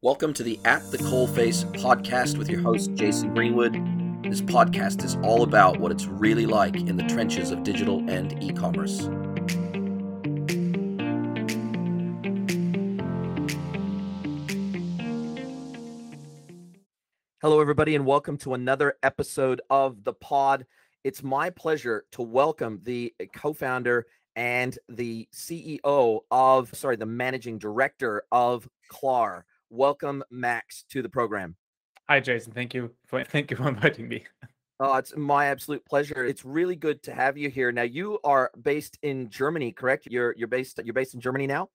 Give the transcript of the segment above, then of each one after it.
Welcome to the At the Coalface podcast with your host, Jason Greenwood. This podcast is all about what it's really like in the trenches of digital and e commerce. Hello, everybody, and welcome to another episode of the pod. It's my pleasure to welcome the co founder and the CEO of, sorry, the managing director of Klar. Welcome, Max, to the program. Hi, Jason. Thank you for thank you for inviting me. Oh, it's my absolute pleasure. It's really good to have you here. Now, you are based in Germany, correct? You're you're based you're based in Germany now.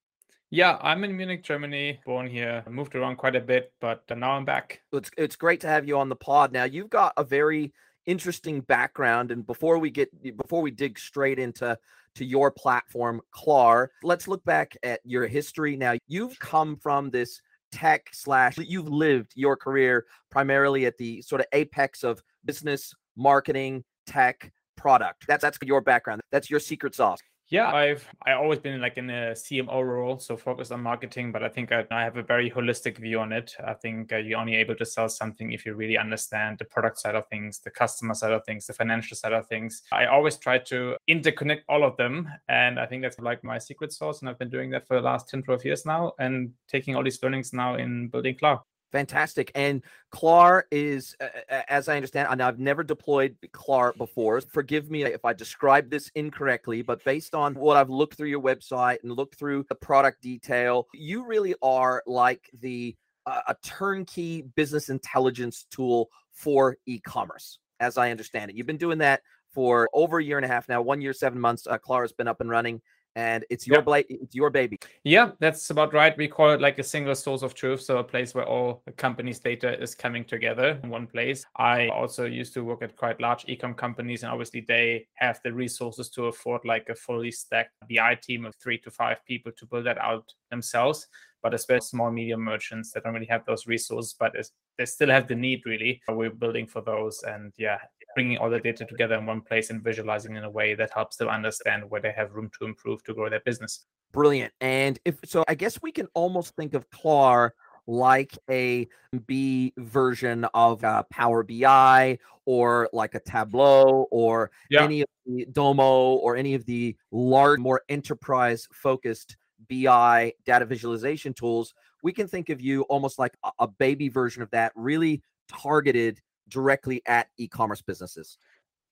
Yeah, I'm in Munich, Germany. Born here, moved around quite a bit, but now I'm back. It's it's great to have you on the pod. Now, you've got a very interesting background, and before we get before we dig straight into to your platform, Klar, let's look back at your history. Now, you've come from this tech slash you've lived your career primarily at the sort of apex of business marketing tech product. That's that's your background. That's your secret sauce yeah, I've I always been like in a CMO role, so focused on marketing. But I think I, I have a very holistic view on it. I think uh, you're only able to sell something if you really understand the product side of things, the customer side of things, the financial side of things. I always try to interconnect all of them, and I think that's like my secret sauce. And I've been doing that for the last 10, 12 years now, and taking all these learnings now in building Klar. Fantastic. And Klar is, uh, as I understand, and I've never deployed Klar before. Forgive me if I describe this incorrectly, but based on what I've looked through your website and looked through the product detail, you really are like the uh, a turnkey business intelligence tool for e-commerce, as I understand it. You've been doing that for over a year and a half now. One year, seven months. Uh, has been up and running and it's your yeah. it's your baby. Yeah, that's about right. We call it like a single source of truth, so a place where all the company's data is coming together in one place. I also used to work at quite large ecom companies, and obviously they have the resources to afford like a fully stacked BI team of three to five people to build that out themselves. But especially small medium merchants that don't really have those resources, but they still have the need really. We're building for those, and yeah, bringing all the data together in one place and visualizing in a way that helps them understand where they have room to improve to grow their business. Brilliant. And if so, I guess we can almost think of Klar like a B version of uh, Power BI or like a Tableau or yeah. any of the Domo or any of the large, more enterprise focused BI data visualization tools. We can think of you almost like a baby version of that, really targeted directly at e-commerce businesses.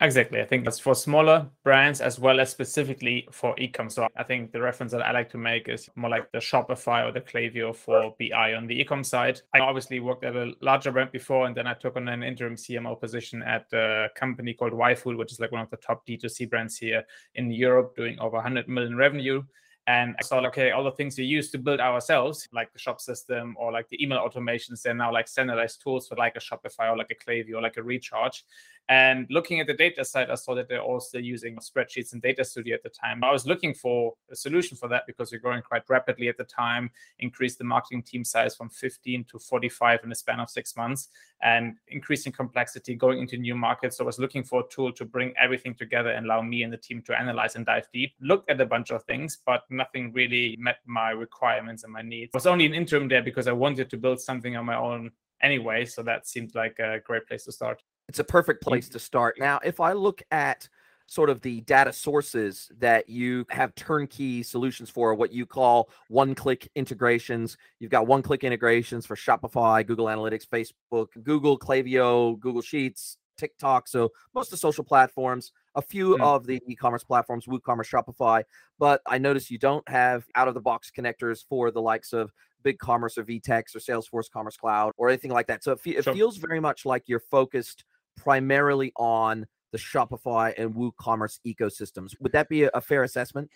Exactly. I think that's for smaller brands as well as specifically for e-com. So I think the reference that I like to make is more like the Shopify or the Klaviyo for BI on the e-com side. I obviously worked at a larger brand before, and then I took on an interim CMO position at a company called YFood, which is like one of the top D2C brands here in Europe, doing over 100 million revenue. And I saw, okay, all the things we used to build ourselves, like the shop system or like the email automations, they're now like standardized tools for like a Shopify or like a Klaviyo or like a Recharge. And looking at the data side, I saw that they're also using spreadsheets and Data Studio at the time. I was looking for a solution for that because we're growing quite rapidly at the time, increased the marketing team size from 15 to 45 in the span of six months, and increasing complexity going into new markets. So I was looking for a tool to bring everything together and allow me and the team to analyze and dive deep. Looked at a bunch of things, but nothing really met my requirements and my needs. It was only an interim there because I wanted to build something on my own anyway. So that seemed like a great place to start. It's a perfect place to start. Now, if I look at sort of the data sources that you have turnkey solutions for, what you call one click integrations. You've got one click integrations for Shopify, Google Analytics, Facebook, Google, Klaviyo, Google Sheets, TikTok. So most of the social platforms, a few mm. of the e-commerce platforms, WooCommerce, Shopify. But I notice you don't have out of the box connectors for the likes of BigCommerce or VTEX or Salesforce Commerce Cloud or anything like that. So it, fe- it feels very much like you're focused primarily on the Shopify and WooCommerce ecosystems. Would that be a, fair assessment?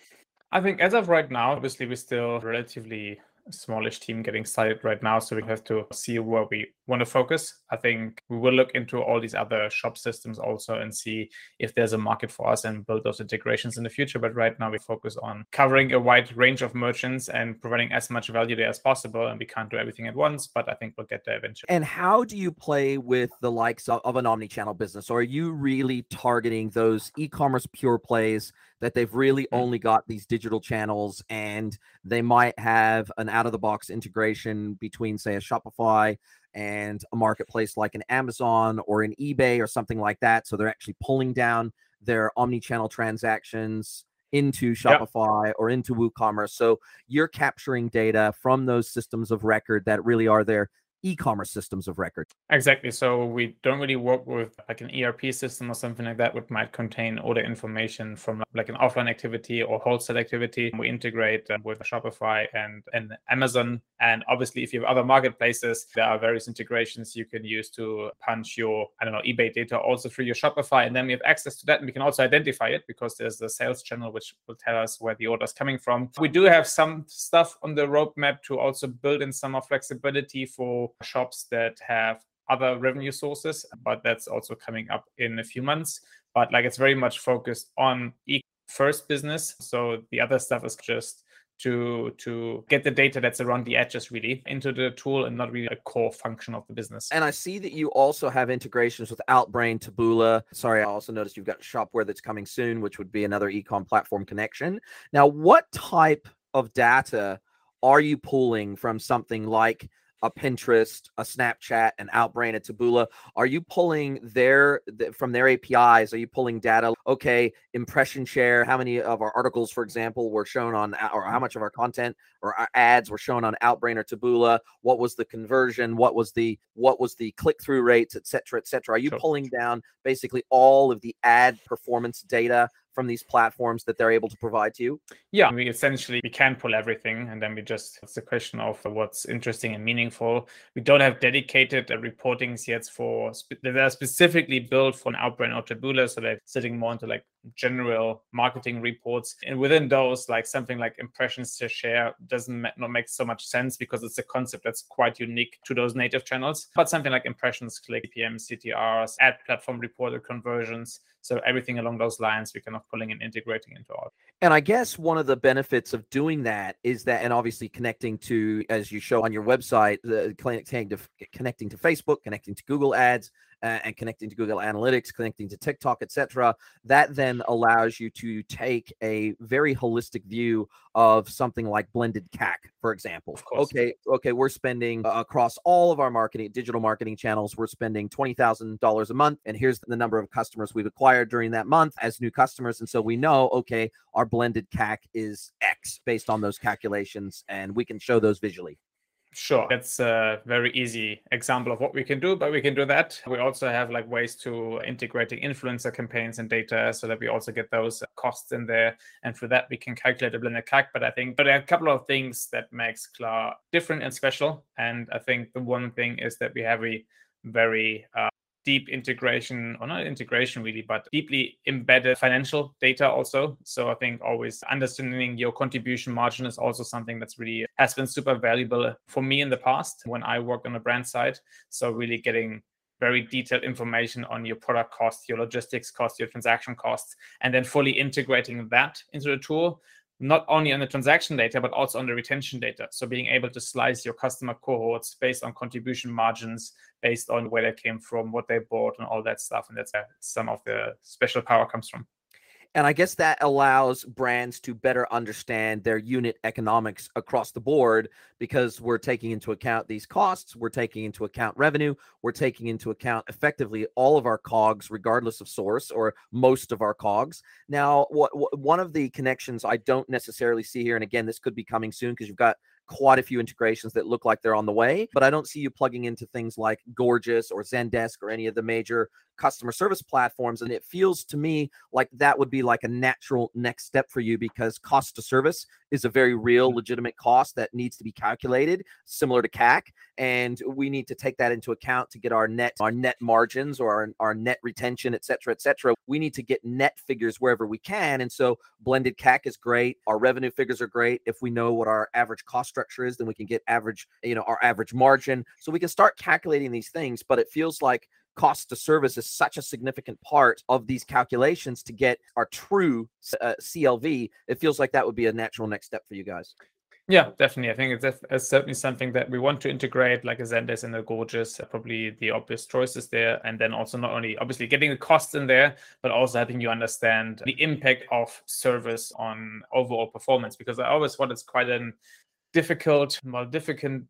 I think as of right now, obviously we're still relatively smallish team getting started right now. So we have to see where we want to focus. I think we will look into all these other shop systems also and see if there's a market for us and build those integrations in the future. But right now we focus on covering a wide range of merchants and providing as much value there as possible. And we can't do everything at once, but I think we'll get there eventually. And how do you play with the likes of, an omni-channel business? Or are you really targeting those e-commerce pure plays that they've really Mm-hmm. only got these digital channels and they might have an out of the box integration between, say, a Shopify and a marketplace like an Amazon or an eBay or something like that. So they're actually pulling down their omni channel transactions into Shopify or into WooCommerce. So you're capturing data from those systems of record that really are their e-commerce systems of record. Exactly. So we don't really work with like an ERP system or something like that, which might contain all the information from like an offline activity or wholesale activity. We integrate uh, with Shopify and, and Amazon. And obviously, if you have other marketplaces, there are various integrations you can use to punch your, I don't know, eBay data also through your Shopify. And then we have access to that and we can also identify it because there's the sales channel, which will tell us where the order is coming from. We do have some stuff on the roadmap to also build in some more flexibility for shops that have other revenue sources, but that's also coming up in a few months. But like it's very much focused on e first business. So the other stuff is just to to get the data that's around the edges really into the tool and not really a core function of the business. And I see that you also have integrations with Outbrain, Taboola. Sorry, I also noticed you've got Shopware that's coming soon, which would be another ecom platform connection. Now, what type of data are you pulling from something like a Pinterest, a Snapchat, an Outbrain, a Taboola? Are you pulling their from their APIs? Are you pulling data? Okay, impression share. How many of our articles, for example, were shown on, uh, or how mm-hmm. much of our content or our ads were shown on Outbrain or Taboola? What was the conversion? What was the what was the click through rates, et cetera, et cetera? Are you Sure. pulling down basically all of the ad performance data from these platforms that they're able to provide to you? Yeah, we essentially we can pull everything, and then we just it's a question of what's interesting and meaningful. We don't have dedicated uh, reportings yet for spe- that are specifically built for an Outbrain or Taboola, so they're sitting more into like general marketing reports. And within those, like something like impressions to share doesn't ma- not make so much sense because it's a concept that's quite unique to those native channels. But something like impressions, click, PPM, CTRs, ad platform reported conversions. So everything along those lines, we're kind of pulling and integrating into our And I guess one of the benefits of doing that is that, and obviously connecting to, as you show on your website, the connecting to connecting to Facebook, connecting to Google Ads, uh, and connecting to Google Analytics, connecting to TikTok, etc. That then allows you to take a very holistic view of something like blended CAC, for example. Okay, okay, we're spending uh, across all of our marketing, digital marketing channels, we're spending twenty thousand dollars a month, and here's the number of customers we've acquired during that month as new customers, and so we know, okay, our blended CAC is X based on those calculations, and we can show those visually. Sure. That's a very easy example of what we can do, but we can do that. We also have like ways to integrating influencer campaigns and data so that we also get those costs in there. And for that, we can calculate a blended CAC. But I think but there are a couple of things that makes Klar different and special. And I think the one thing is that we have a very uh, deep integration, or not integration really, but deeply embedded financial data also. So I think always understanding your contribution margin is also something that's really has been super valuable for me in the past when I worked on the brand side. So really getting very detailed information on your product costs, your logistics costs, your transaction costs, and then fully integrating that into the tool not only on the transaction data, but also on the retention data. So being able to slice your customer cohorts based on contribution margins, based on where they came from, what they bought, and all that stuff. And that's where some of the special power comes from. And I guess that allows brands to better understand their unit economics across the board because we're taking into account these costs, we're taking into account revenue, we're taking into account effectively all of our cogs, regardless of source, or most of our cogs. Now, what, what one of the connections I don't necessarily see here, and again, this could be coming soon because you've got quite a few integrations that look like they're on the way, but I don't see you plugging into things like Gorgias or Zendesk or any of the major customer service platforms. And it feels to me like that would be like a natural next step for you because cost to service is a very real, mm-hmm. legitimate cost that needs to be calculated, similar to CAC. And we need to take that into account to get our net, our net margins or our, our net retention, et cetera, et cetera. We need to get net figures wherever we can. And so blended CAC is great. Our revenue figures are great. If we know what our average cost structure is, then we can get average, you know, our average margin. So we can start calculating these things, but it feels like cost to service is such a significant part of these calculations to get our true uh, CLV. It feels like that would be a natural next step for you guys. Yeah, definitely. I think it's, it's, certainly something that we want to integrate, like a Zendesk and a Gorgias, uh, probably the obvious choices there. And then also not only obviously getting the costs in there, but also helping you understand the impact of service on overall performance. Because I always thought it's quite a difficult, well, difficult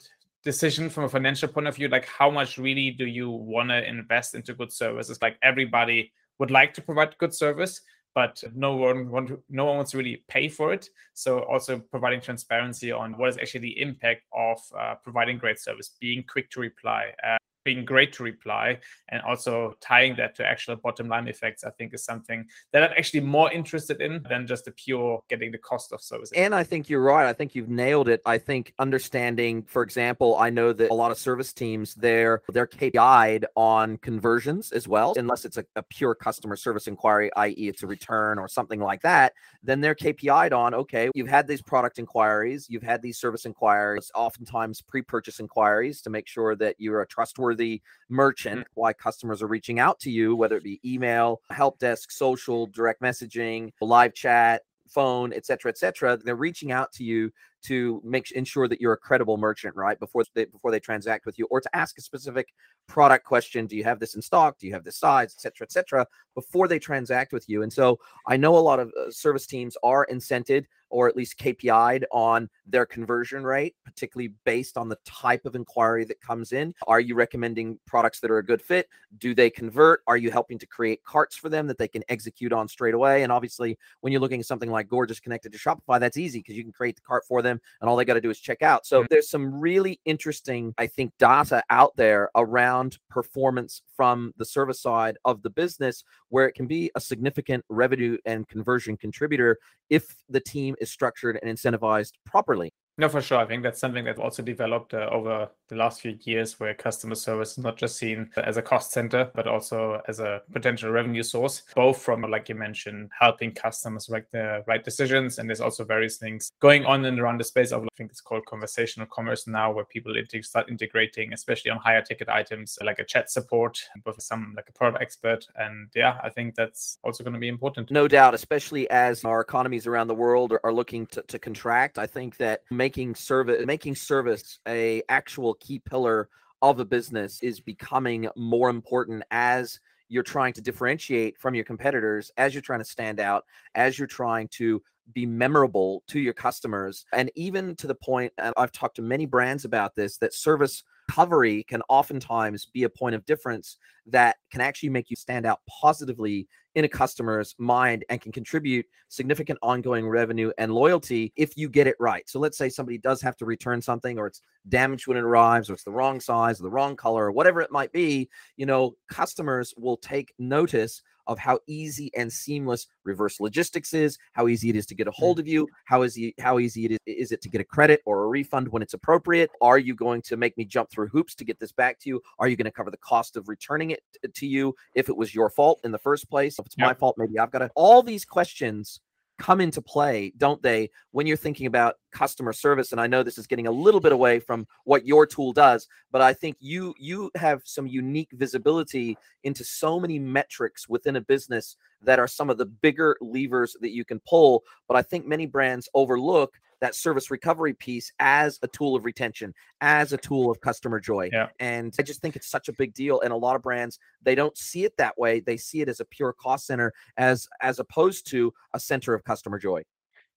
decision from a financial point of view. Like, how much really do you want to invest into good services? Like, everybody would like to provide good service, but no one want to, no one wants to really pay for it. So also providing transparency on what is actually the impact of uh, providing great service, being quick to reply, uh, being great to reply and also tying that to actual bottom line effects i think is something that i'm actually more interested in than just the pure getting the cost of service. And i think you're right. I think you've nailed it. I think understanding for example i know that a lot of service teams they're they're kpi'd on conversions as well. Unless it's a, a pure customer service inquiry i.e it's a return or something like that then they're kpi'd on okay you've had these product inquiries you've had these service inquiries oftentimes pre-purchase inquiries to make sure that you're a trustworthy the merchant, mm-hmm. why customers are reaching out to you, whether it be email, help desk, social, direct messaging, live chat, phone, et cetera, et cetera. They're reaching out to you to make ensure that you're a credible merchant, right? Before they before they transact with you, or to ask a specific product question: Do you have this in stock? Do you have this size, et cetera, et cetera? Before they transact with you. And so I know a lot of uh, service teams are incented or at least KPI'd on their conversion rate, particularly based on the type of inquiry that comes in. Are you recommending products that are a good fit? Do they convert? Are you helping to create carts for them that they can execute on straight away? And obviously, when you're looking at something like Gorgias connected to Shopify, that's easy because you can create the cart for them and all they got to do is check out. So mm-hmm. there's some really interesting, I think, data out there around performance from the service side of the business where it can be a significant revenue and conversion contributor if the team is structured and incentivized properly. No, for sure. I think that's something that's also developed uh, over the last few years, where customer service is not just seen as a cost center, but also as a potential revenue source, both from, like you mentioned, helping customers make the right decisions. And there's also various things going on and around the space of, I think it's called conversational commerce now, where people start integrating, especially on higher ticket items, like a chat support with some, like a product expert. And yeah, I think that's also going to be important. No doubt, especially as our economies around the world are, are looking to, to contract. I think that making service making service a actual key pillar of a business is becoming more important as you're trying to differentiate from your competitors as you're trying to stand out as you're trying to be memorable to your customers. And even to the point and I've talked to many brands about this that service recovery can oftentimes be a point of difference that can actually make you stand out positively in a customer's mind and can contribute significant ongoing revenue and loyalty if you get it right. So let's say somebody does have to return something or it's damaged when it arrives or it's the wrong size or the wrong color or whatever it might be, you know, customers will take notice of how easy and seamless reverse logistics is, how easy it is to get a mm. hold of you, how easy how easy it is, is it to get a credit or a refund when it's appropriate. Are you going to make me jump through hoops to get this back to you? Are you going to cover the cost of returning it to you if it was your fault in the first place? If it's yep. my fault, maybe I've got to. All these questions come into play, don't they, when you're thinking about customer service? And I know this is getting a little bit away from what your tool does, but I think you you have some unique visibility into so many metrics within a business that are some of the bigger levers that you can pull. But I think many brands overlook that service recovery piece as a tool of retention, as a tool of customer joy. Yeah. And I just think it's such a big deal. And a lot of brands, they don't see it that way. They see it as a pure cost center as as opposed to a center of customer joy.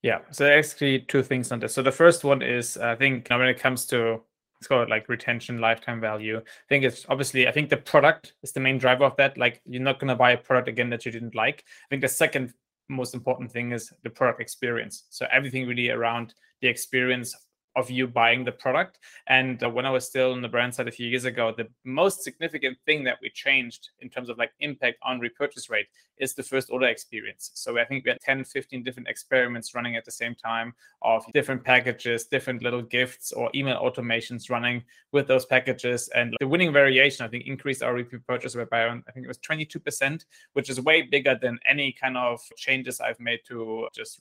Yeah. So actually two things on this. So the first one is I think when it comes to it's called like retention lifetime value. I think it's obviously I think the product is the main driver of that. Like you're not gonna buy a product again that you didn't like. I think the second most important thing is the product experience. So everything really around the experience of you buying the product. And uh, when I was still on the brand side a few years ago, the most significant thing that we changed in terms of like impact on repurchase rate is the first order experience. So I think we had 10, 15 different experiments running at the same time of different packages, different little gifts or email automations running with those packages. And the winning variation, I think, increased our repeat purchase rate by, I think it was 22%, which is way bigger than any kind of changes I've made to just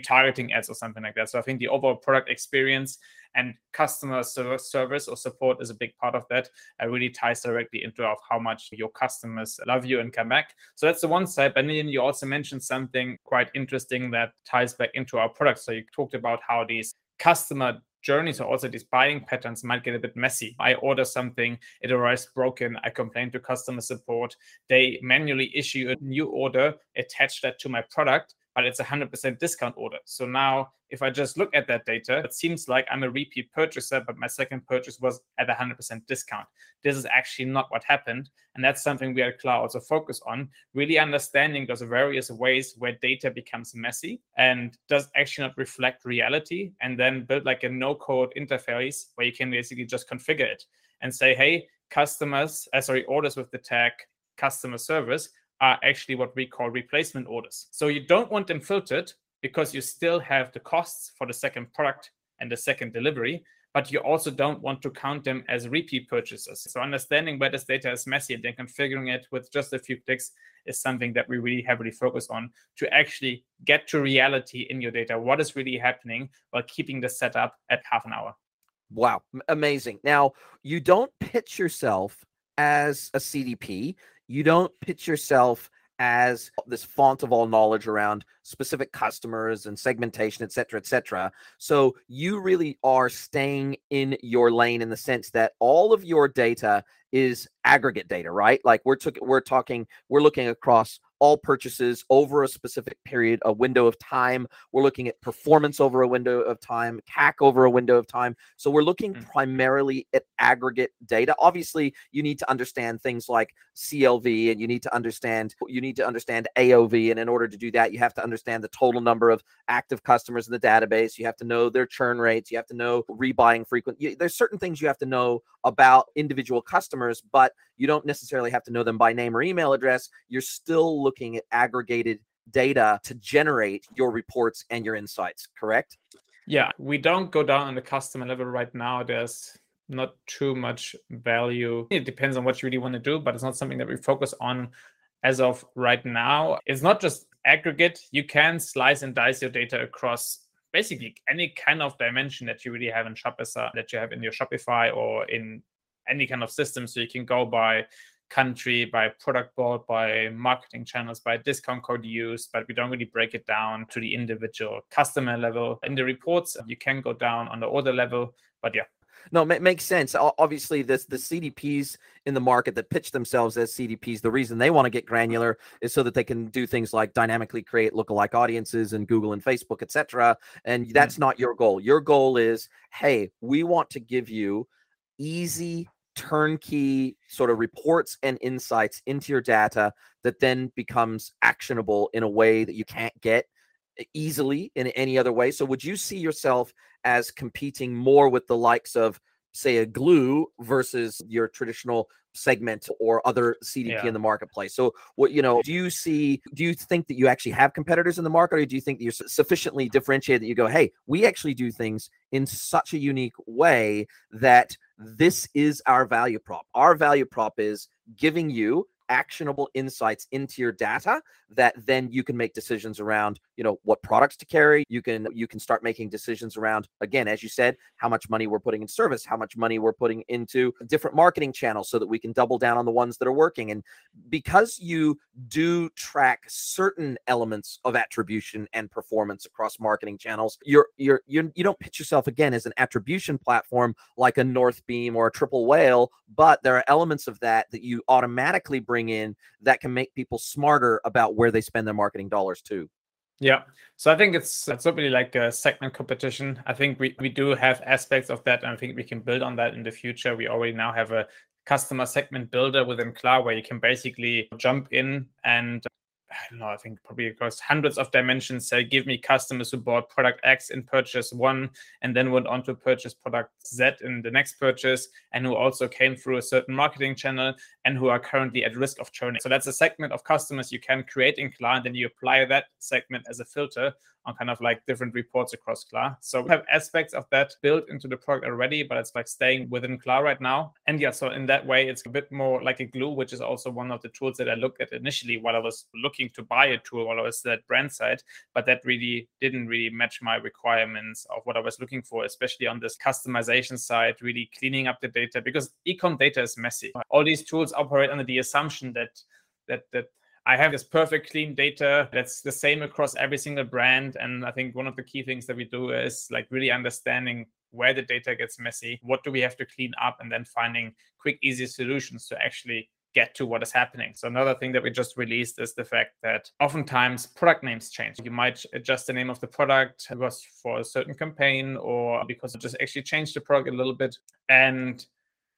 retargeting ads or something like that. So I think the overall product experience and customer service or support is a big part of that. It really ties directly into of how much your customers love you and come back. So that's the one side. But then you also mentioned something quite interesting that ties back into our product. So you talked about how these customer journeys or also these buying patterns might get a bit messy. I order something, it arrives broken, I complain to customer support, they manually issue a new order, attach that to my product, but it's a 100% discount order. So now, if I just look at that data, it seems like I'm a repeat purchaser, but my second purchase was at a 100% discount. This is actually not what happened. And that's something we at Klar also focus on, really understanding those various ways where data becomes messy and does actually not reflect reality, and then build like a no code interface where you can basically just configure it and say, hey, customers, uh, sorry, orders with the tag customer service are actually what we call replacement orders. So you don't want them filtered because you still have the costs for the second product and the second delivery, but you also don't want to count them as repeat purchases. So understanding where this data is messy and then configuring it with just a few clicks is something that we really heavily focus on to actually get to reality in your data. What is really happening while keeping the setup at half an hour. Wow, amazing. Now, you don't pitch yourself as a CDP you don't pitch yourself as this font of all knowledge around specific customers and segmentation et cetera et cetera. So you really are staying in your lane in the sense that all of your data is aggregate data right? Like we're took we're talking we're looking across all purchases over a specific period, a window of time. We're looking at performance over a window of time, CAC over a window of time. So we're looking mm. primarily at aggregate data. Obviously, you need to understand things like CLV and you need to understand you need to understand AOV and in order to do that, you have to understand the total number of active customers in the database. You have to know their churn rates, you have to know rebuying frequent. You, there's certain things you have to know about individual customers, but you don't necessarily have to know them by name or email address. You're still looking at aggregated data to generate your reports and your insights, correct? Yeah, we don't go down on the customer level right now. There's not too much value. It depends on what you really want to do, but it's not something that we focus on as of right now. It's not just aggregate. You can slice and dice your data across basically any kind of dimension that you really have in Shopify, that you have in your Shopify or in any kind of system. So you can go by country, by product board, by marketing channels, by discount code used, but we don't really break it down to the individual customer level. In the reports, you can go down on the order level, but yeah. No, it makes sense. Obviously, this the CDPs in the market that pitch themselves as CDPs. The reason they want to get granular is so that they can do things like dynamically create lookalike audiences and Google and Facebook, etc. And that's mm-hmm. not your goal. Your goal is, hey, we want to give you easy turnkey sort of reports and insights into your data that then becomes actionable in a way that you can't get easily in any other way. So, would you see yourself as competing more with the likes of, say, a Glew versus your traditional segment or other CDP yeah. in the marketplace? So, what you know, do you see? Do you think that you actually have competitors in the market, or do you think that you're sufficiently differentiated that you go, hey, we actually do things in such a unique way that this is our value prop. Our value prop is giving you actionable insights into your data that then you can make decisions around you know what products to carry. You can you can start making decisions around again as you said how much money we're putting in service how much money we're putting into different marketing channels so that we can double down on the ones that are working. And because you do track certain elements of attribution and performance across marketing channels you're you're, you're you don't pitch yourself again as an attribution platform like a Northbeam or a triple whale but there are elements of that that you automatically bring bring in that can make people smarter about where they spend their marketing dollars too. Yeah. So I think it's it's not really like a segment competition. I think we, we do have aspects of that and I think we can build on that in the future. We already now have a customer segment builder within Klar where you can basically jump in and I don't know, I think probably across hundreds of dimensions, say, give me customers who bought product X in purchase one and then went on to purchase product Z in the next purchase, and who also came through a certain marketing channel and who are currently at risk of churning. So that's a segment of customers you can create in Klar, and you apply that segment as a filter on kind of like different reports across Klar. So we have aspects of that built into the product already, but it's like staying within Klar right now. And yeah, so in that way, it's a bit more like a Glew, which is also one of the tools that I looked at initially while I was looking to buy a tool while I was at brand side, but that really didn't really match my requirements of what I was looking for, especially on this customization side, really cleaning up the data because ecom data is messy. All these tools operate under the assumption that that that I have this perfect clean data that's the same across every single brand. And I think one of the key things that we do is like really understanding where the data gets messy, what do we have to clean up, and then finding quick, easy solutions to actually get to what is happening. So another thing that we just released is the fact that oftentimes product names change. You might adjust the name of the product because for a certain campaign or because it just actually changed the product a little bit. And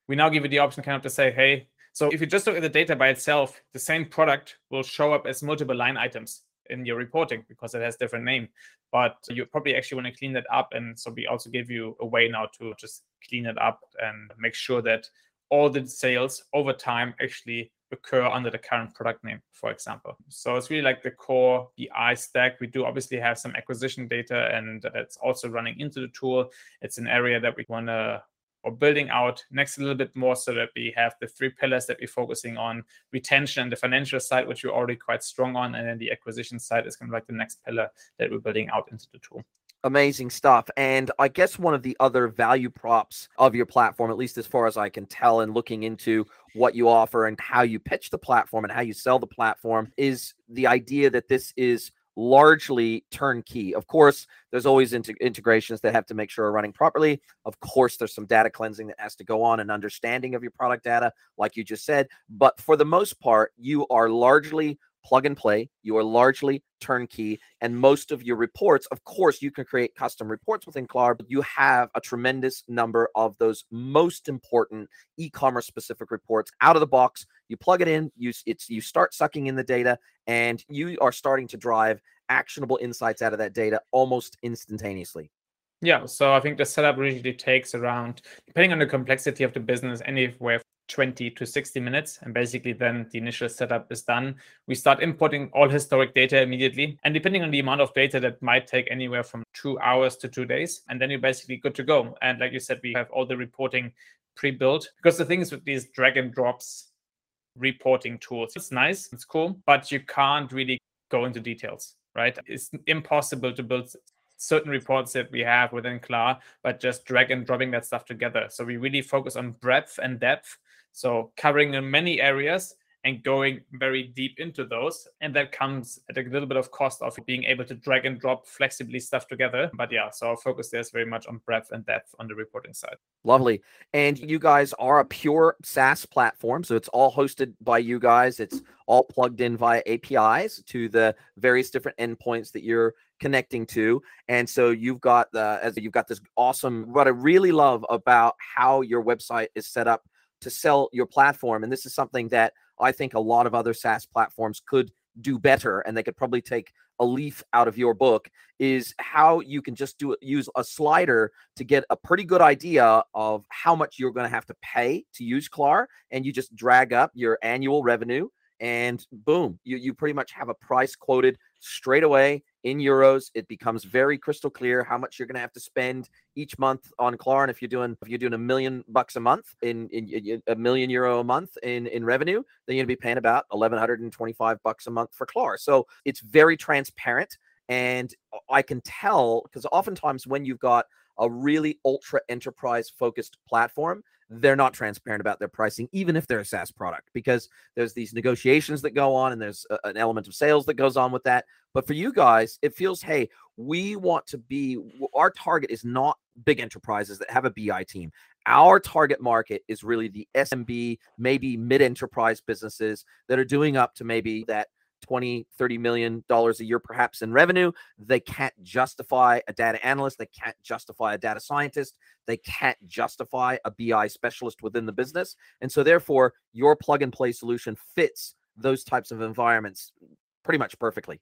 we now give you the option kind of to say, hey, so if you just look at the data by itself, the same product will show up as multiple line items in your reporting because it has different name. But you probably actually want to clean that up. And so we also give you a way now to just clean it up and make sure that all the sales over time actually occur under the current product name, for example. So it's really like the core BI stack. We do obviously have some acquisition data, and that's also running into the tool. It's an area that we want to or building out next a little bit more so that we have the three pillars that we're focusing on retention and the financial side, which we're already quite strong on. And then the acquisition side is kind of like the next pillar that we're building out into the tool amazing stuff. And I guess one of the other value props of your platform, at least as far as I can tell, and looking into what you offer and how you pitch the platform and how you sell the platform, is the idea that this is largely turnkey. Of course, there's always integrations that have to make sure are running properly. Of course, there's some data cleansing that has to go on and understanding of your product data, like you just said. But for the most part, you are largely plug and play. You are largely turnkey. And most of your reports, of course, you can create custom reports within Klar, but you have a tremendous number of those most important e-commerce specific reports out of the box. You plug it in, you it's you start sucking in the data, and you are starting to drive actionable insights out of that data almost instantaneously. Yeah, so I think the setup usually takes around, depending on the complexity of the business, anywhere 20 to 60 minutes. And basically, then the initial setup is done. We start importing all historic data immediately. And depending on the amount of data, that might take anywhere from two hours to two days. And then you're basically good to go. And like you said, we have all the reporting pre built. Because the thing is with these drag and drops reporting tools, it's nice, it's cool, but you can't really go into details, right? It's impossible to build certain reports that we have within Klar, but just drag and dropping that stuff together. So we really focus on breadth and depth so covering in many areas and going very deep into those. And that comes at a little bit of cost of being able to drag and drop flexibly stuff together. But yeah, so our focus there is very much on breadth and depth on the reporting side. Lovely. And you guys are a pure SaaS platform. So it's all hosted by you guys. It's all plugged in via APIs to the various different endpoints that you're connecting to. And so you've got the as you've got this awesome what I really love about how your website is set up to sell your platform. And this is something that I think a lot of other SaaS platforms could do better and they could probably take a leaf out of your book is how you can just do use a slider to get a pretty good idea of how much you're going to have to pay to use Klar and you just drag up your annual revenue and boom you you pretty much have a price quoted straight away in euros. It becomes very crystal clear how much you're going to have to spend each month on Klarna. If you're doing if you're doing a million bucks a month in, in, in a million euro a month in in revenue, then you're going to be paying about 1125 bucks a month for Klar. So it's very transparent, and I can tell because oftentimes when you've got a really ultra enterprise focused platform, they're not transparent about their pricing, even if they're a SaaS product, because there's these negotiations that go on and there's a, an element of sales that goes on with that. But for you guys, it feels, hey, we want to be, our target is not big enterprises that have a BI team. Our target market is really the SMB, maybe mid enterprise businesses that are doing up to maybe that 20 30 million dollars a year perhaps in revenue. They can't justify a data analyst. They can't justify a data scientist. They can't justify a bi specialist within the business. And so therefore your plug and play solution fits those types of environments pretty much perfectly.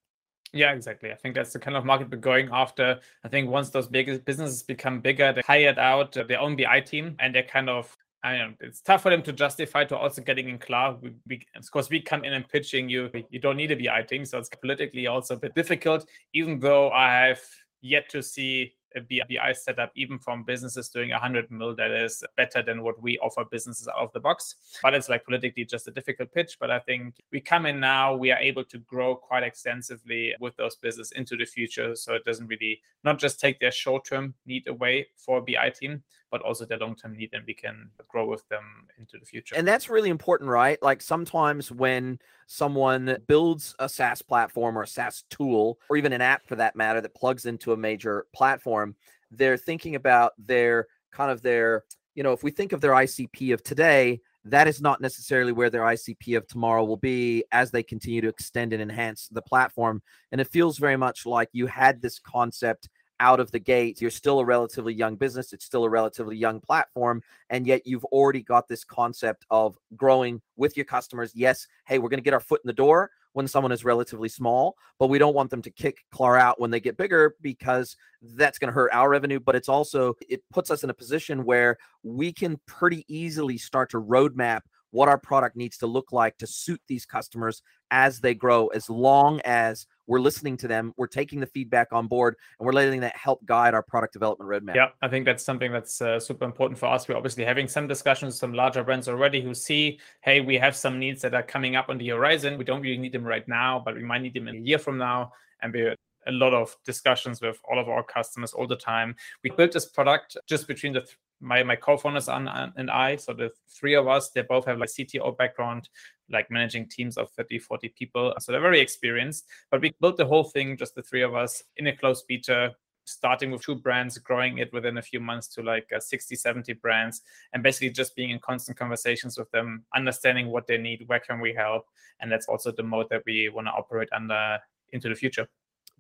Yeah, exactly. I think that's the kind of market we're going after. I think once those big businesses become bigger, they hired out their own BI team and they're kind of I know it's tough for them to justify to also getting in Klar. We, we, of course, we come in and pitching you. You don't need a BI team, so it's politically also a bit difficult. Even though I have yet to see a BI setup, even from businesses doing 100 mil, that is better than what we offer businesses out of the box. But it's like politically just a difficult pitch. But I think we come in now, we are able to grow quite extensively with those businesses into the future. So it doesn't really not just take their short term need away for a BI team, but also their long term need, and we can grow with them into the future. And that's really important, right? Like sometimes when someone builds a SaaS platform or a SaaS tool, or even an app for that matter, that plugs into a major platform, they're thinking about their kind of their, you know, if we think of their ICP of today, that is not necessarily where their ICP of tomorrow will be as they continue to extend and enhance the platform. And it feels very much like you had this concept out of the gate. You're still a relatively young business, it's still a relatively young platform, and yet you've already got this concept of growing with your customers. Yes, hey, we're going to get our foot in the door when someone is relatively small, but we don't want them to kick Klar out when they get bigger because that's going to hurt our revenue. But it's also, it puts us in a position where we can pretty easily start to roadmap what our product needs to look like to suit these customers as they grow, as long as we're listening to them, we're taking the feedback on board, and we're letting that help guide our product development roadmap. Yeah, I think that's something that's uh, super important for us. We're obviously having some discussions with some larger brands already who see, hey, we have some needs that are coming up on the horizon. We don't really need them right now, but we might need them in a year from now. And we're a lot of discussions with all of our customers all the time. We built this product just between the th- my my co-founders and, I. So the three of us, they both have like CTO background, like managing teams of 30, 40 people. So they're very experienced. But we built the whole thing, just the three of us, in a closed beta, starting with two brands, growing it within a few months to like uh, 60, 70 brands, and basically just being in constant conversations with them, understanding what they need, where can we help. And that's also the mode that we want to operate under into the future.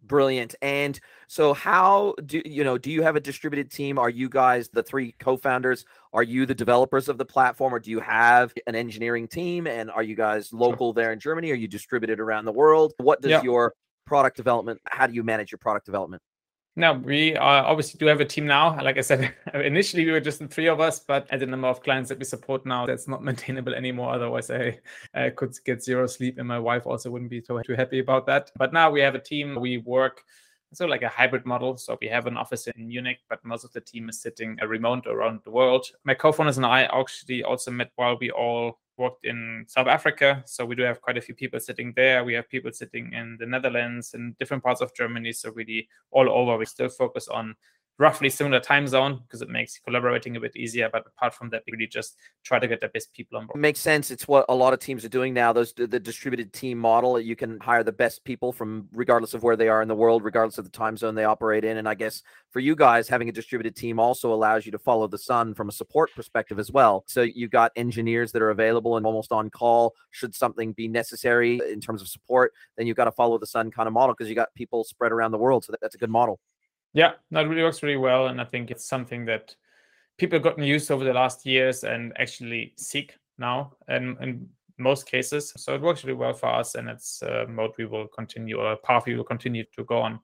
Brilliant. And so how do you know, do you have a distributed team? Are you guys the three co-founders? Are you the developers of the platform or do you have an engineering team and are you guys local there in Germany? Are you distributed around the world? What does yeah. your product development how do you manage your product development? No, we uh, obviously do have a team now. Like I said, initially we were just the three of us, but at the number of clients that we support now, that's not maintainable anymore. Otherwise, I, I could get zero sleep, and my wife also wouldn't be too, too happy about that. But now we have a team. We work so like a hybrid model. So we have an office in Munich, but most of the team is sitting remote around the world. My co-founders and I actually also met while we all worked in South Africa. So we do have quite a few people sitting there. We have people sitting in the Netherlands and different parts of Germany. So really all over. We still focus on roughly similar time zone because it makes collaborating a bit easier. But apart from that, we really just try to get the best people on board. Makes sense. It's what a lot of teams are doing now. Those the distributed team model. You can hire the best people from regardless of where they are in the world, regardless of the time zone they operate in. And I guess for you guys, having a distributed team also allows you to follow the sun from a support perspective as well. So you got engineers that are available and almost on call should something be necessary in terms of support. Then you've got to follow the sun kind of model because you got people spread around the world. So that, that's a good model. Yeah, that really works really well. And I think it's something that people have gotten used over the last years and actually seek now and in most cases. So it works really well for us and it's a mode we will continue or a path we will continue to go on.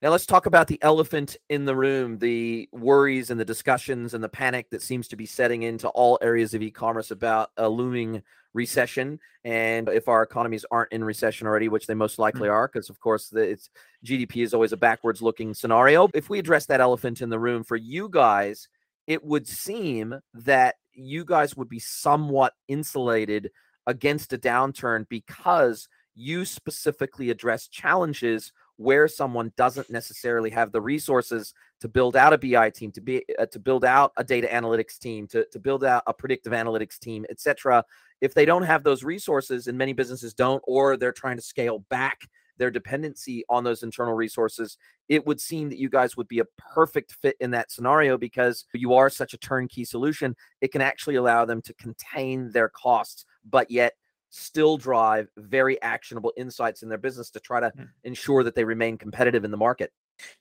Now let's talk about the elephant in the room, the worries and the discussions and the panic that seems to be setting into all areas of e-commerce about a looming recession. And if our economies aren't in recession already, which they most likely mm-hmm. are, because of course the, it's GDP is always a backwards looking scenario. If we address that elephant in the room for you guys, it would seem that you guys would be somewhat insulated against a downturn because you specifically address challenges where someone doesn't necessarily have the resources to build out a BI team, to be uh, to build out a data analytics team, to, to build out a predictive analytics team, etc. If they don't have those resources, and many businesses don't, or they're trying to scale back their dependency on those internal resources, it would seem that you guys would be a perfect fit in that scenario because you are such a turnkey solution. It can actually allow them to contain their costs, but yet still drive very actionable insights in their business to try to mm. ensure that they remain competitive in the market.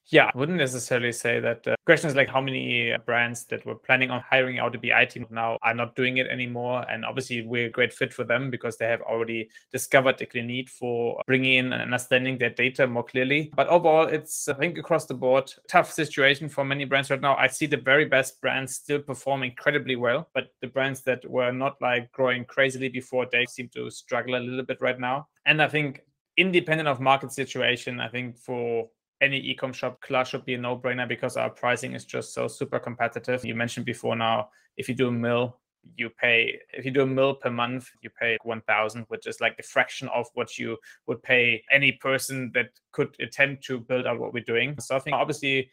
Yeah, I wouldn't necessarily say that. The question is like how many uh, brands that were planning on hiring out a BI team now are not doing it anymore. And obviously, we're a great fit for them because they have already discovered the need for bringing in and understanding their data more clearly. But overall, it's, I think, across the board, tough situation for many brands right now. I see the very best brands still perform incredibly well, but the brands that were not like growing crazily before, they seem to struggle a little bit right now. And I think independent of market situation, I think for any ecom shop class should be a no-brainer because our pricing is just so super competitive. You mentioned before now, if you do a mill, you pay if you do a mill per month, you pay 1000, which is like a fraction of what you would pay any person that could attempt to build out what we're doing. So I think obviously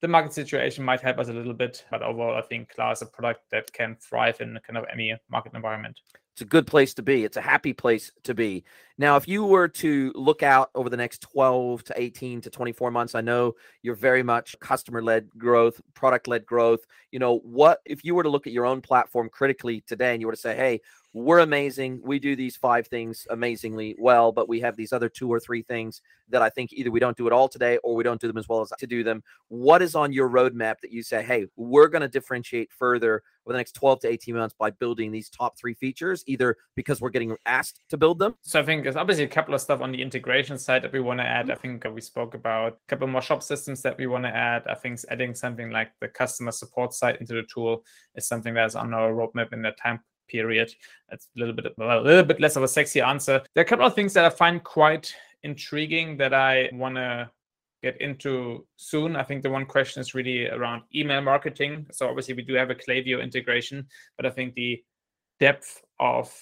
the market situation might help us a little bit, but overall, I think Klar is a product that can thrive in kind of any market environment. It's a good place to be. It's a happy place to be. Now, if you were to look out over the next 12 to 18 to 24 months, I know you're very much customer led growth, product led growth. You know, what if you were to look at your own platform critically today and you were to say, hey, we're amazing. We do these five things amazingly well, but we have these other two or three things that I think either we don't do it all today or we don't do them as well as to do them. What is on your roadmap that you say, hey, we're going to differentiate further over the next 12 to 18 months by building these top three features, either because we're getting asked to build them? So I think there's obviously a couple of stuff on the integration side that we want to add. Mm-hmm. I think we spoke about a couple more shop systems that we want to add. I think adding something like the customer support side into the tool is something that's on our roadmap in the time period. That's a little bit a little bit less of a sexy answer. There are a couple of things that I find quite intriguing that I want to get into soon. I think the one question is really around email marketing. So obviously we do have a Klaviyo integration, but I think the depth of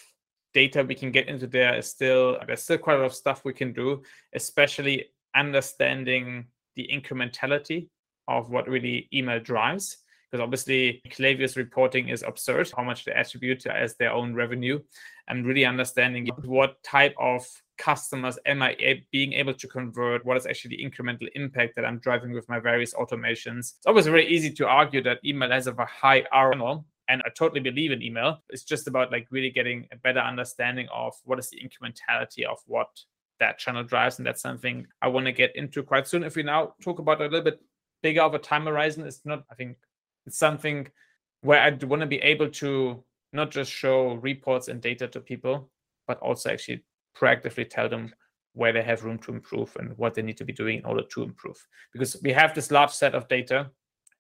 data we can get into there is still there's still quite a lot of stuff we can do, especially understanding the incrementality of what really email drives because obviously Klaviyo's reporting is absurd, how much they attribute as their own revenue, and really understanding what type of customers am I being able to convert? What is actually the incremental impact that I'm driving with my various automations? It's always very easy to argue that email has a high ROI, and I totally believe in email. It's just about like really getting a better understanding of what is the incrementality of what that channel drives, and that's something I want to get into quite soon. If we now talk about a little bit bigger of a time horizon, it's not I think it's something where I want to be able to not just show reports and data to people, but also actually proactively tell them where they have room to improve and what they need to be doing in order to improve. Because we have this large set of data,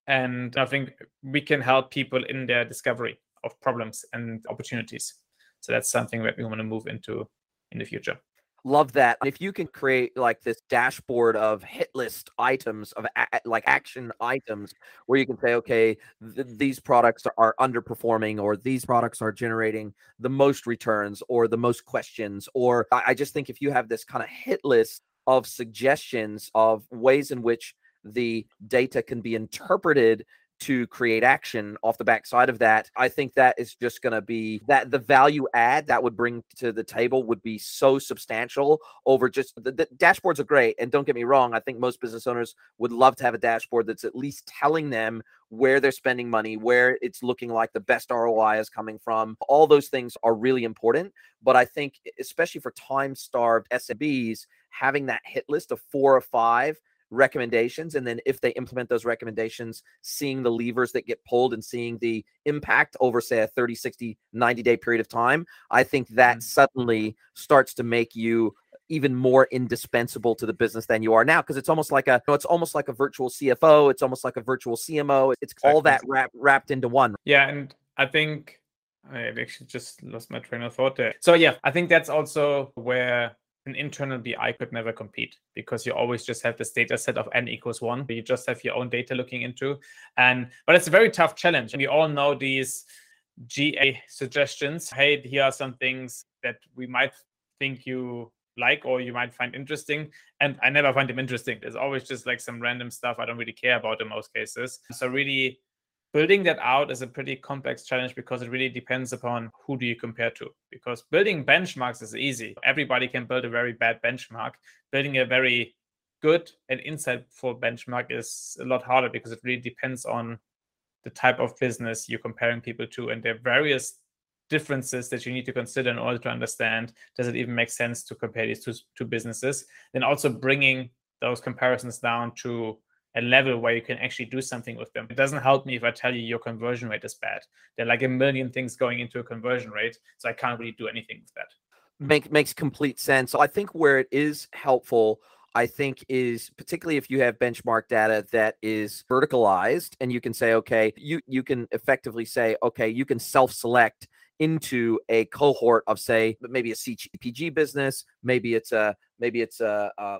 and I think we can help people in their discovery of problems and opportunities. So that's something that we want to move into in the future. Love that. If you can create like this dashboard of hit list items of a- like action items where you can say, okay, th- these products are underperforming or these products are generating the most returns or the most questions. Or I, I just think if you have this kind of hit list of suggestions of ways in which the data can be interpreted to create action off the backside of that. I think that is just going to be that the value add that would bring to the table would be so substantial over just the, the, dashboards are great. And don't get me wrong, I think most business owners would love to have a dashboard that's at least telling them where they're spending money, where it's looking like the best ROI is coming from. All those things are really important. But I think, especially for time starved SMBs, having that hit list of four or five recommendations and then if they implement those recommendations seeing the levers that get pulled and seeing the impact over say a 30 60 90 day period of time i think that mm-hmm. suddenly starts to make you even more indispensable to the business than you are now because it's almost like a you know, it's almost like a virtual cfo it's almost like a virtual cmo it's exactly. all that wrap, wrapped into one yeah and i think I actually just lost my train of thought there. So yeah, I think that's also where an internal BI could never compete because you always just have this data set of n equals one. You just have your own data looking into. And but it's a very tough challenge. We all know these GA suggestions. Hey, here are some things that we might think you like or you might find interesting. And I never find them interesting. There's always just like some random stuff I don't really care about in most cases. So really building that out is a pretty complex challenge because it really depends upon who do you compare to. Because building benchmarks is easy. Everybody can build a very bad benchmark. Building a very good and insightful benchmark is a lot harder because it really depends on the type of business you're comparing people to. And there are various differences that you need to consider in order to understand does it even make sense to compare these two, two businesses? Then also bringing those comparisons down to a level where you can actually do something with them. It doesn't help me if I tell you your conversion rate is bad. There are like a million things going into a conversion rate, so I can't really do anything with that. Make makes complete sense. So I think where it is helpful, I think is particularly if you have benchmark data that is verticalized and you can say, okay, you you can effectively say, okay, you can self-select into a cohort of say maybe a CPG business, maybe it's a maybe it's a, a,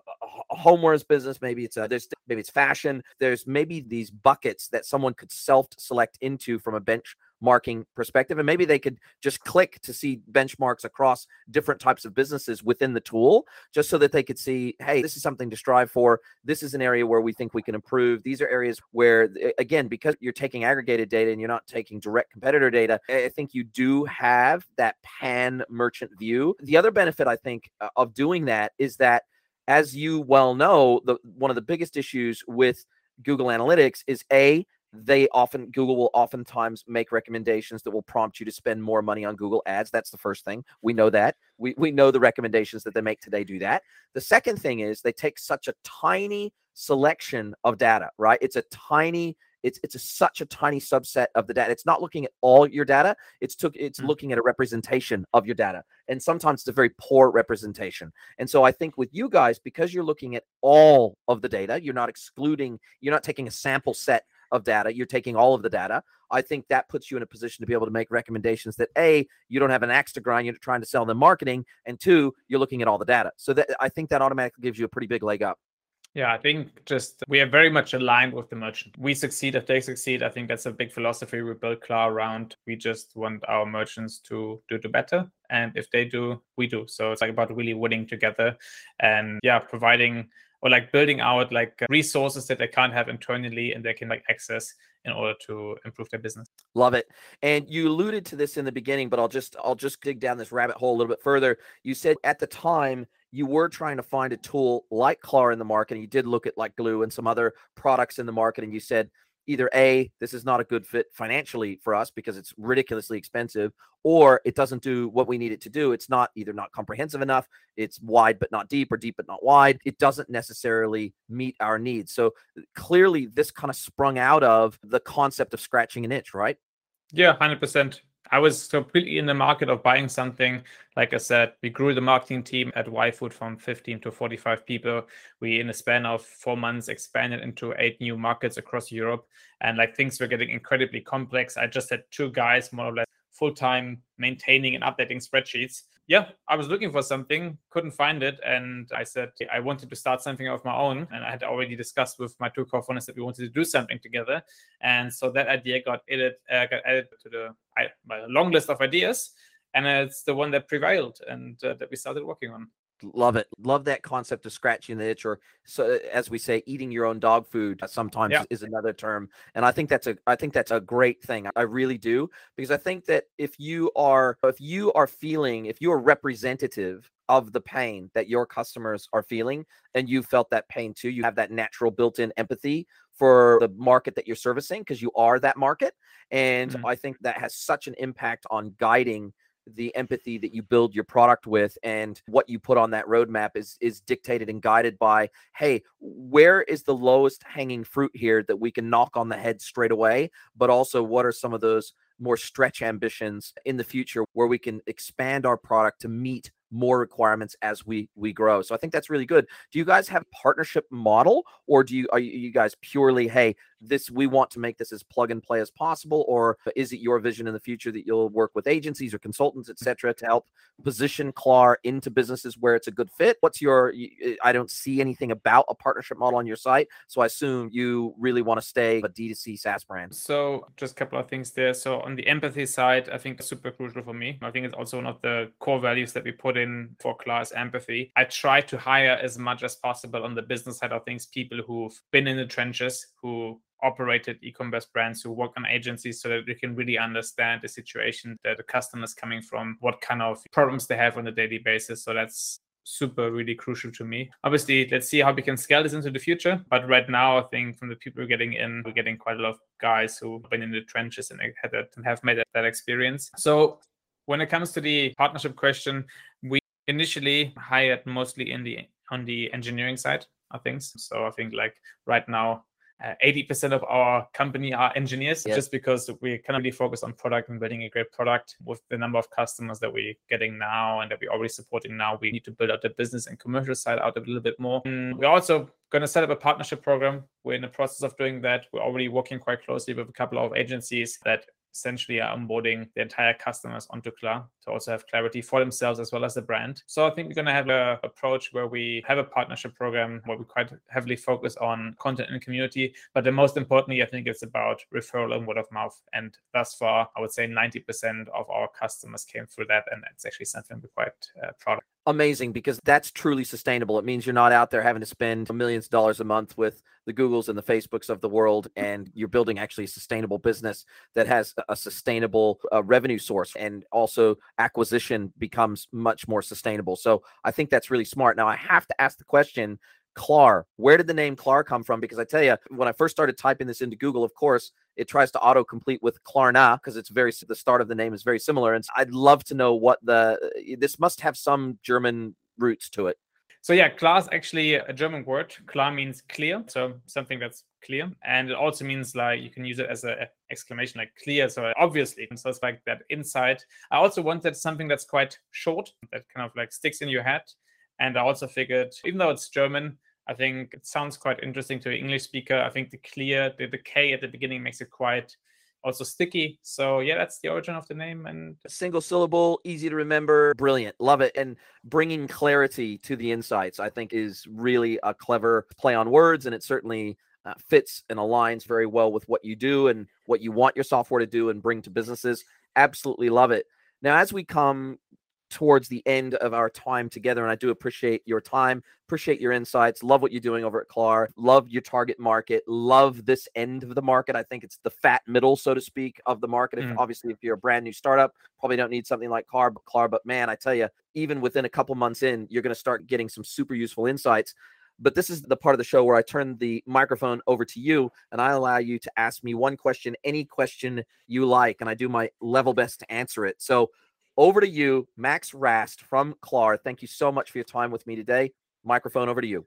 a homewares business, maybe it's a there's maybe it's fashion. There's maybe these buckets that someone could self select into from a bench benchmarking perspective. And maybe they could just click to see benchmarks across different types of businesses within the tool, just so that they could see, hey, this is something to strive for. This is an area where we think we can improve. These are areas where, again, because you're taking aggregated data and you're not taking direct competitor data, I think you do have that pan merchant view. The other benefit, I think, uh, of doing that is that as you well know, the one of the biggest issues with Google Analytics is a they often Google will oftentimes make recommendations that will prompt you to spend more money on Google ads. That's the first thing. We know that. We we know the recommendations that they make today do that. The second thing is they take such a tiny selection of data, right? It's a tiny it's it's a, such a tiny subset of the data. It's not looking at all your data. It's took it's mm-hmm. looking at a representation of your data, and sometimes it's a very poor representation. And so I think with you guys, because you're looking at all of the data, you're not excluding, you're not taking a sample set of data. You're taking all of the data. I think that puts you in a position to be able to make recommendations that a you don't have an axe to grind. You're trying to sell them marketing, and two, you're looking at all the data. So that I think that automatically gives you a pretty big leg up. Yeah, I think just we are very much aligned with the merchant. We succeed if they succeed. I think that's a big philosophy we built Klar around. We just want our merchants to do the better. And if they do, we do. So it's like about really winning together and yeah, providing or like building out like resources that they can't have internally and they can like access in order to improve their business. Love it. And you alluded to this in the beginning, but I'll just I'll just dig down this rabbit hole a little bit further. You said at the time you were trying to find a tool like Klar in the market, and you did look at like Glew and some other products in the market, and you said either A, this is not a good fit financially for us because it's ridiculously expensive, or it doesn't do what we need it to do. It's not either not comprehensive enough, it's wide but not deep, or deep but not wide. It doesn't necessarily meet our needs. So clearly, this kind of sprung out of the concept of scratching an itch, right? Yeah, 100%. I was completely in the market of buying something. Like I said, we grew the marketing team at YFood from 15 to 45 people. We, in a span of four months, expanded into eight new markets across Europe. And like things were getting incredibly complex. I just had two guys, more or less full time, maintaining and updating spreadsheets yeah, I was looking for something, couldn't find it, and I said I wanted to start something of my own. And I had already discussed with my two co-founders that we wanted to do something together, and so that idea got added, uh, got added to the I, my long list of ideas, and it's the one that prevailed and uh, that we started working on. Love it. Love that concept of scratching the itch, or so as we say, eating your own dog food. Uh, sometimes yeah. is another term, and I think that's a I think that's a great thing. I really do because I think that if you are if you are feeling if you are representative of the pain that your customers are feeling, and you felt that pain too, you have that natural built-in empathy for the market that you're servicing because you are that market, and mm-hmm. I think that has such an impact on guiding the empathy that you build your product with and what you put on that roadmap is is dictated and guided by hey where is the lowest hanging fruit here that we can knock on the head straight away but also what are some of those more stretch ambitions in the future where we can expand our product to meet more requirements as we we grow. So I think that's really good. Do you guys have partnership model or do you are you guys purely hey this we want to make this as plug and play as possible or is it your vision in the future that you'll work with agencies or consultants etc mm-hmm. to help position Klar into businesses where it's a good fit? What's your I don't see anything about a partnership model on your site, so I assume you really want to stay a D2C SaaS brand. So just a couple of things there. So on the empathy side, I think super crucial for me. I think it's also one of the core values that we put in for class empathy. I try to hire as much as possible on the business side of things people who've been in the trenches, who operated e-commerce brands who work on agencies so that we can really understand the situation that the customer is coming from, what kind of problems they have on a daily basis. So that's super really crucial to me. Obviously, let's see how we can scale this into the future. But right now, I think from the people getting in, we're getting quite a lot of guys who've been in the trenches and have made that experience. So when it comes to the partnership question, we initially hired mostly in the on the engineering side of things. So I think like right now, Uh, 80% of our company are engineers yes. just because we kind of really focus on product and building a great product with the number of customers that we're getting now and that we're already supporting now. We need to build out the business and commercial side out a little bit more. And we're also going to set up a partnership program. We're in the process of doing that. We're already working quite closely with a couple of agencies that essentially are onboarding the entire customers onto Klar to also have clarity for themselves as well as the brand. So I think we're going to have a approach where we have a partnership program where we quite heavily focus on content and community. But the most importantly, I think it's about referral and word of mouth. And thus far, I would say 90% of our customers came through that. And that's actually something we're quite uh, proud of amazing because that's truly sustainable. It means you're not out there having to spend millions of dollars a month with the Googles and the Facebooks of the world, and you're building actually a sustainable business that has a sustainable uh, revenue source, and also acquisition becomes much more sustainable. So I think that's really smart. Now I have to ask the question. Klar, where did the name Klar come from? Because I tell you, when I first started typing this into Google, of course, it tries to auto complete with Klarna because it's very the start of the name is very similar. And I'd love to know what the this must have some German roots to it. So yeah, Klar is actually a German word. Klar means clear, so something that's clear, and it also means like you can use it as an exclamation, like clear. So obviously, so it's like that insight. I also wanted something that's quite short, that kind of like sticks in your head. And I also figured, even though it's German, I think it sounds quite interesting to an English speaker. I think the clear, the, the K at the beginning makes it quite also sticky. So yeah, that's the origin of the name. And single syllable, easy to remember, brilliant, love it. And bringing clarity to the insights, I think, is really a clever play on words, and it certainly uh, fits and aligns very well with what you do and what you want your software to do and bring to businesses. Absolutely love it. Now, as we come towards the end of our time together. And I do appreciate your time, appreciate your insights, love what you're doing over at Klar, love your target market, love this end of the market. I think it's the fat middle, so to speak, of the market. If, mm. Obviously, if you're a brand new startup, probably don't need something like Klar, but Klar, but man, I tell you, even within a couple months in, you're going to start getting some super useful insights. But this is the part of the show where I turn the microphone over to you and I allow you to ask me one question, any question you like, and I do my level best to answer it. So over to you, Max Rast from Klar. Thank you so much for your time with me today. Microphone over to you.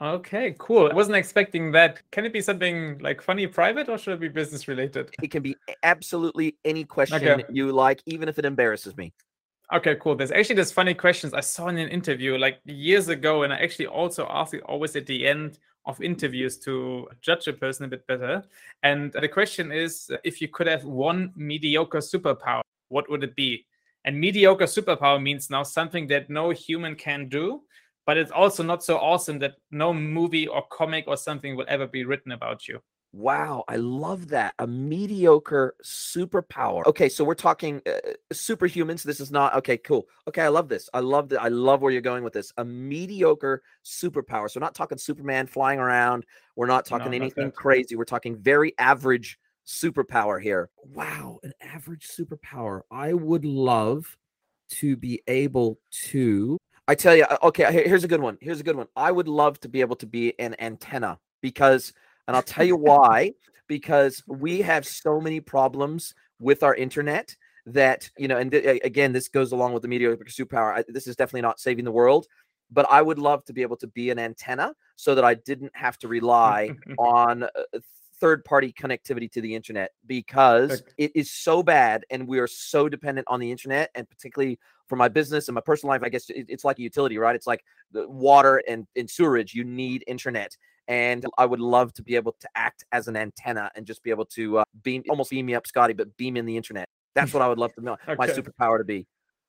Okay, cool. I wasn't expecting that. Can it be something like funny private or should it be business related? It can be absolutely any question okay. you like, even if it embarrasses me. Okay, cool. There's actually this funny questions I saw in an interview like years ago, and I actually also ask it always at the end of interviews to judge a person a bit better. And the question is if you could have one mediocre superpower, what would it be? And mediocre superpower means now something that no human can do, but it's also not so awesome that no movie or comic or something will ever be written about you. Wow, I love that. A mediocre superpower. Okay, so we're talking uh, superhumans. This is not okay, cool. Okay, I love this. I love that. I love where you're going with this. A mediocre superpower. So we're not talking Superman flying around. We're not talking no, anything crazy. We're talking very average superpower here. Wow, an average superpower. I would love to be able to. I tell you, uh, okay, here's a good one. Here's a good one. I would love to be able to be an antenna because, and I'll tell you why, because we have so many problems with our internet that, you know, and th- again, this goes along with the mediocre superpower. I, this is definitely not saving the world, but I would love to be able to be an antenna so that I didn't have to rely on uh, third party connectivity to the internet because it is so bad and we are so dependent on the internet and particularly for my business and my personal life i guess it's like a utility right? It's like the water and, and sewerage you need internet. And i would love to be able to act as an antenna and just be able to uh, beam almost beam me up scotty but beam in the internet. That's what i would love to know okay. my superpower to be.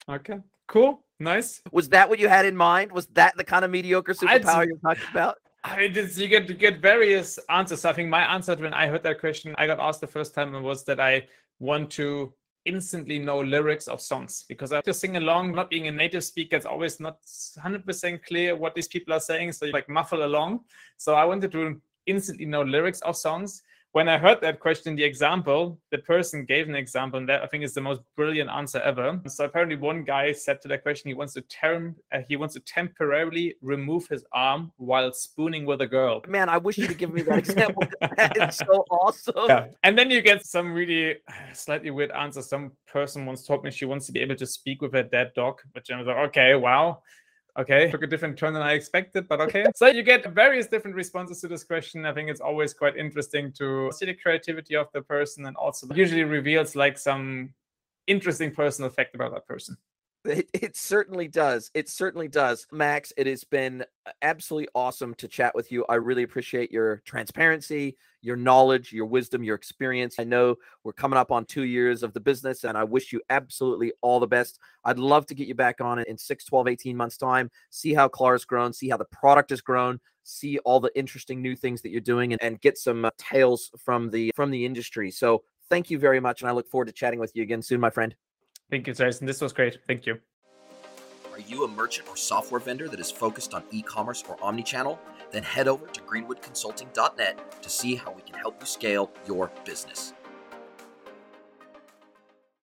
Okay. Cool. Nice. Was that what you had in mind? Was that the kind of mediocre superpower you're talking about I did you get get various answers. I think my answer when I heard that question, I got asked the first time was that I want to instantly know lyrics of songs because I have to sing along. Not being a native speaker, it's always not 100% clear what these people are saying. So you like muffle along. So I wanted to instantly know lyrics of songs when I heard that question, the example, the person gave an example, and that I think is the most brilliant answer ever. So apparently, one guy said to that question, he wants to term, uh, he wants to temporarily remove his arm while spooning with a girl. Man, I wish you could give me that example. that is so awesome. Yeah. And then you get some really slightly weird answer. Some person once told me she wants to be able to speak with her dead dog, which I was like, okay, wow. Okay, took a different turn than I expected, but okay. so you get various different responses to this question. I think it's always quite interesting to see the creativity of the person and also usually reveals like some interesting personal fact about that person. It, it, certainly does. It certainly does. Max, it has been absolutely awesome to chat with you. I really appreciate your transparency, your knowledge, your wisdom, your experience. I know we're coming up on two years of the business, and I wish you absolutely all the best. I'd love to get you back on in 6, 12, 18 months' time, see how Klar's grown, see how the product has grown, see all the interesting new things that you're doing, and, and get some uh, tales from the from the industry. So thank you very much, and I look forward to chatting with you again soon, my friend. Thank you, Jason. This was great. Thank you. Are you a merchant or software vendor that is focused on e commerce or omnichannel? Then head over to greenwoodconsulting.net to see how we can help you scale your business.